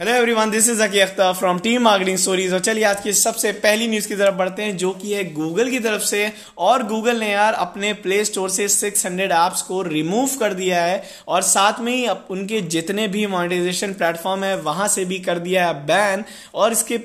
Hello everyone this is Zaki Akhtar from team marketing stories और चलिए आज की सबसे पहली न्यूज़ की तरफ़ बढ़ते हैं, जो कि है गूगल की तरफ़ से। और गूगल ने यार अपने प्ले स्टोर से 600 ऐप्स को रिमूव कर दिया है और साथ में ही उनके जितने भी मोनेटाइजेशन प्लेटफॉर्म है, वहाँ से भी कर दिया है बैन और इसके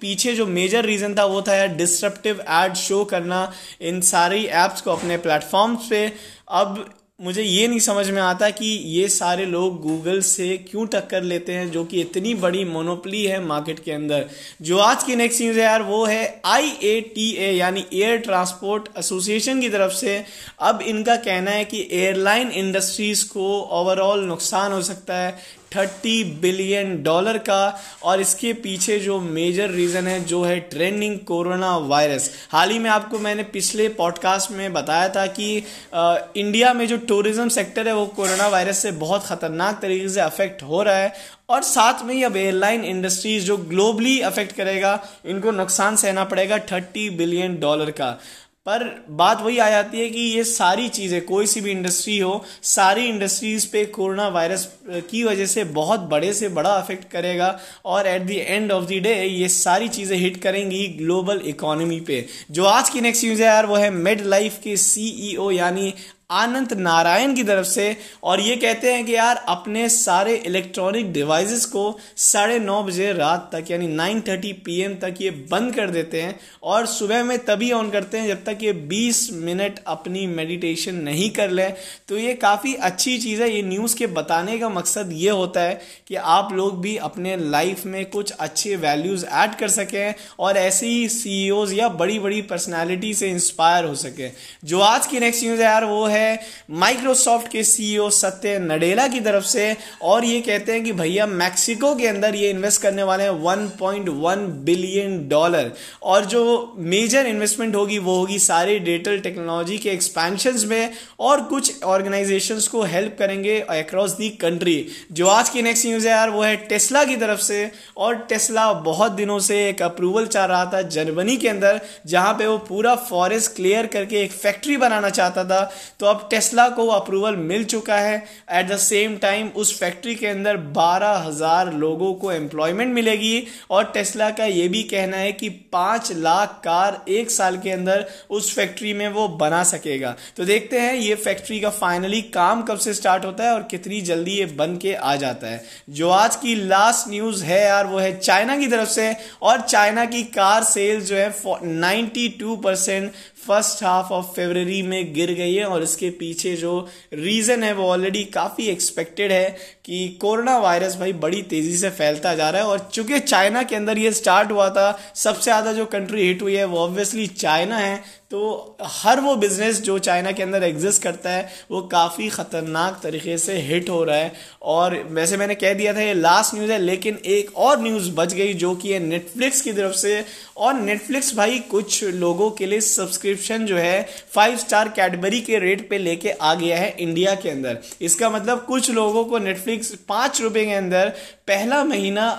पीछे जो मेजर रीजन था, वो था यार डिस्ट्रप्टिव एड शो करना इन सारी एप्स को अपने प्लेटफॉर्म्स पे। अब मुझे ये नहीं समझ में आता कि ये सारे लोग गूगल से क्यों टक्कर लेते हैं, जो कि इतनी बड़ी मोनोपली है मार्केट के अंदर। जो आज की नेक्स्ट न्यूज़ है यार, वो है आई ए टी ए यानी एयर ट्रांसपोर्ट एसोसिएशन की तरफ़ से। अब इनका कहना है कि एयरलाइन इंडस्ट्रीज़ को ओवरऑल नुकसान हो सकता है। थर्टी बिलियन डॉलर का और इसके पीछे जो मेजर रीजन है जो है ट्रेंडिंग कोरोना वायरस। हाल ही में आपको मैंने पिछले पॉडकास्ट में बताया था कि आ, इंडिया में जो टूरिज़्म सेक्टर है वो कोरोना वायरस से बहुत खतरनाक तरीके से अफेक्ट हो रहा है और साथ में ही अब एयरलाइन इंडस्ट्रीज़ जो ग्लोबली अफेक्ट करेगा इनको नुकसान सहना पड़ेगा थर्टी बिलियन डॉलर का। पर बात वही आ जाती है कि ये सारी चीज़ें, कोई सी भी इंडस्ट्री हो, सारी इंडस्ट्रीज़ पे कोरोना वायरस की वजह से बहुत बड़े से बड़ा अफेक्ट करेगा और at the end of the day ये सारी चीज़ें हिट करेंगी ग्लोबल इकोनॉमी पे। जो आज की नेक्स्ट न्यूज़ है यार, वो है मिड लाइफ के सीईओ यानी आनंद नारायण की तरफ़ से, और ये कहते हैं कि यार, अपने सारे इलेक्ट्रॉनिक डिवाइसेस को साढ़े नौ बजे रात तक, यानी नाइन थर्टी पी तक ये बंद कर देते हैं, और सुबह में तभी ऑन करते हैं जब तक ये बीस मिनट अपनी मेडिटेशन नहीं कर लें। तो ये काफ़ी अच्छी चीज़ है, ये न्यूज़ के बताने का मकसद ये होता है कि आप लोग भी अपने लाइफ में कुछ अच्छे वैल्यूज़ ऐड कर सकें, और ऐसे ही सी e या बड़ी बड़ी पर्सनैलिटी से इंस्पायर हो सकें। जो आज की नेक्स्ट न्यूज़ है यार, वो है है माइक्रोसॉफ्ट के सीईओ सत्य नडेला की तरफ़ से, और ये कहते हैं कि भैया मैक्सिको के अंदर ये इन्वेस्ट करने वाले हैं 1.1 बिलियन डॉलर और जो मेजर इन्वेस्टमेंट होगी, वो होगी सारी डिजिटल टेक्नोलॉजी के एक्सपेंशन में, और कुछ ऑर्गेनाइजेशन को हेल्प करेंगे अक्रॉस दी कंट्री जो आज की नेक्स्ट न्यूज़ है यार, वो है टेस्ला की तरफ़ से, और टेस्ला बहुत दिनों से एक अप्रूवल चाह रहा था जर्मनी के अंदर, जहाँ पे वो पूरा फॉरेस्ट क्लियर करके एक फैक्ट्री बनाना चाहता था। तो अब टेस्ला को अप्रूवल मिल चुका है। एट द सेम टाइम उस फैक्ट्री के अंदर बारह हज़ार लोगों को एम्प्लॉयमेंट मिलेगी और टेस्ला का यह भी कहना है कि पाँच लाख कार एक साल के अंदर उस फैक्ट्री में वो बना सकेगा। तो देखते हैं ये फैक्ट्री का फाइनली काम कब से स्टार्ट होता है और कितनी जल्दी ये बन के आ जाता है। जो आज की लास्ट न्यूज़ है यार, वो है चाइना की तरफ़ से। और चाइना की कार सेल्स जो है ninety two percent first half of February में गिर गई है और इसके पीछे जो रीज़न है वो ऑलरेडी काफ़ी एक्सपेक्टेड है कि कोरोना वायरस भाई बड़ी तेज़ी से फैलता जा रहा है और चूँकि चाइना के अंदर ये स्टार्ट हुआ था, सबसे ज़्यादा जो कंट्री हिट हुई है वो ऑब्वियसली चाइना है। तो हर वो बिज़नेस जो चाइना के अंदर एग्जिस्ट करता है, वो काफ़ी ख़तरनाक तरीके से हिट हो रहा है। और वैसे मैंने कह दिया था, ये लास्ट न्यूज़ है, लेकिन एक और न्यूज़ बच गई जो कि है नेटफ्लिक्स की तरफ़ से। और नेटफ्लिक्स भाई, कुछ लोगों के लिए सब्सक्रिप्शन जो है फाइव स्टार कैडबरी के रेट पे लेके आ गया है इंडिया के अंदर। इसका मतलब कुछ लोगों को नेटफ्लिक्स पाँच रुपए के अंदर पहला महीना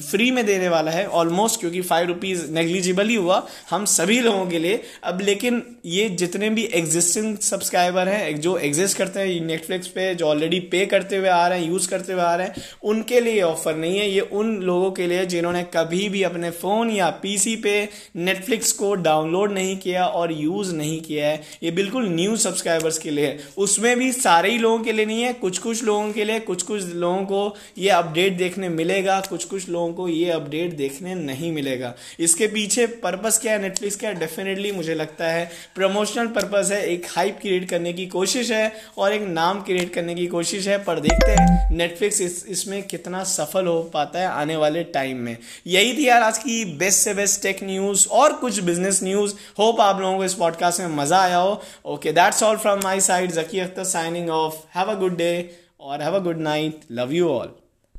फ्री में देने वाला है ऑलमोस्ट क्योंकि फाइव रुपीज़ नेग्लिजिबल ही हुआ हम सभी लोगों के लिए। अब लेकिन ये जितने भी एग्जिस्टिंग सब्सक्राइबर हैं, जो एग्जिस्ट करते हैं नेटफ्लिक्स पे, जो ऑलरेडी पे करते हुए आ रहे हैं यूज़ करते हुए आ रहे हैं, उनके लिए ऑफ़र नहीं है। ये उन लोगों के लिए जिन्होंने कभी भी अपने फ़ोन या पीसी पे नेटफ्लिक्स को डाउनलोड नहीं किया और यूज़ नहीं किया है। ये बिल्कुल न्यू सब्सक्राइबर्स के लिए है। उसमें भी सारे ही लोगों के लिए नहीं है। कुछ कुछ लोगों के लिए कुछ कुछ लोगों को ये अपडेट देखने मिलेगा कुछ कुछ लोगों को ये अपडेट देखने नहीं मिलेगा। इसके पीछे पर्पस क्या है? नेटफ्लिक्स क्या डेफिनेटली मुझे लगता लगता है। प्रमोशनल पर्पज है एक हाइप क्रिएट करने की कोशिश है और एक नाम क्रिएट करने की कोशिश है पर देखते हैं नेटफ्लिक्स इस, कितना सफल हो पाता है आने वाले टाइम में। यही थी यार आज की बेस्ट से बेस्ट टेक न्यूज़ और कुछ बिज़नेस न्यूज़ होप आप लोगों को इस पॉडकास्ट में मज़ा आया हो। Okay that's all from my side Zaki Akhtar signing off have a good day और have a good night love you all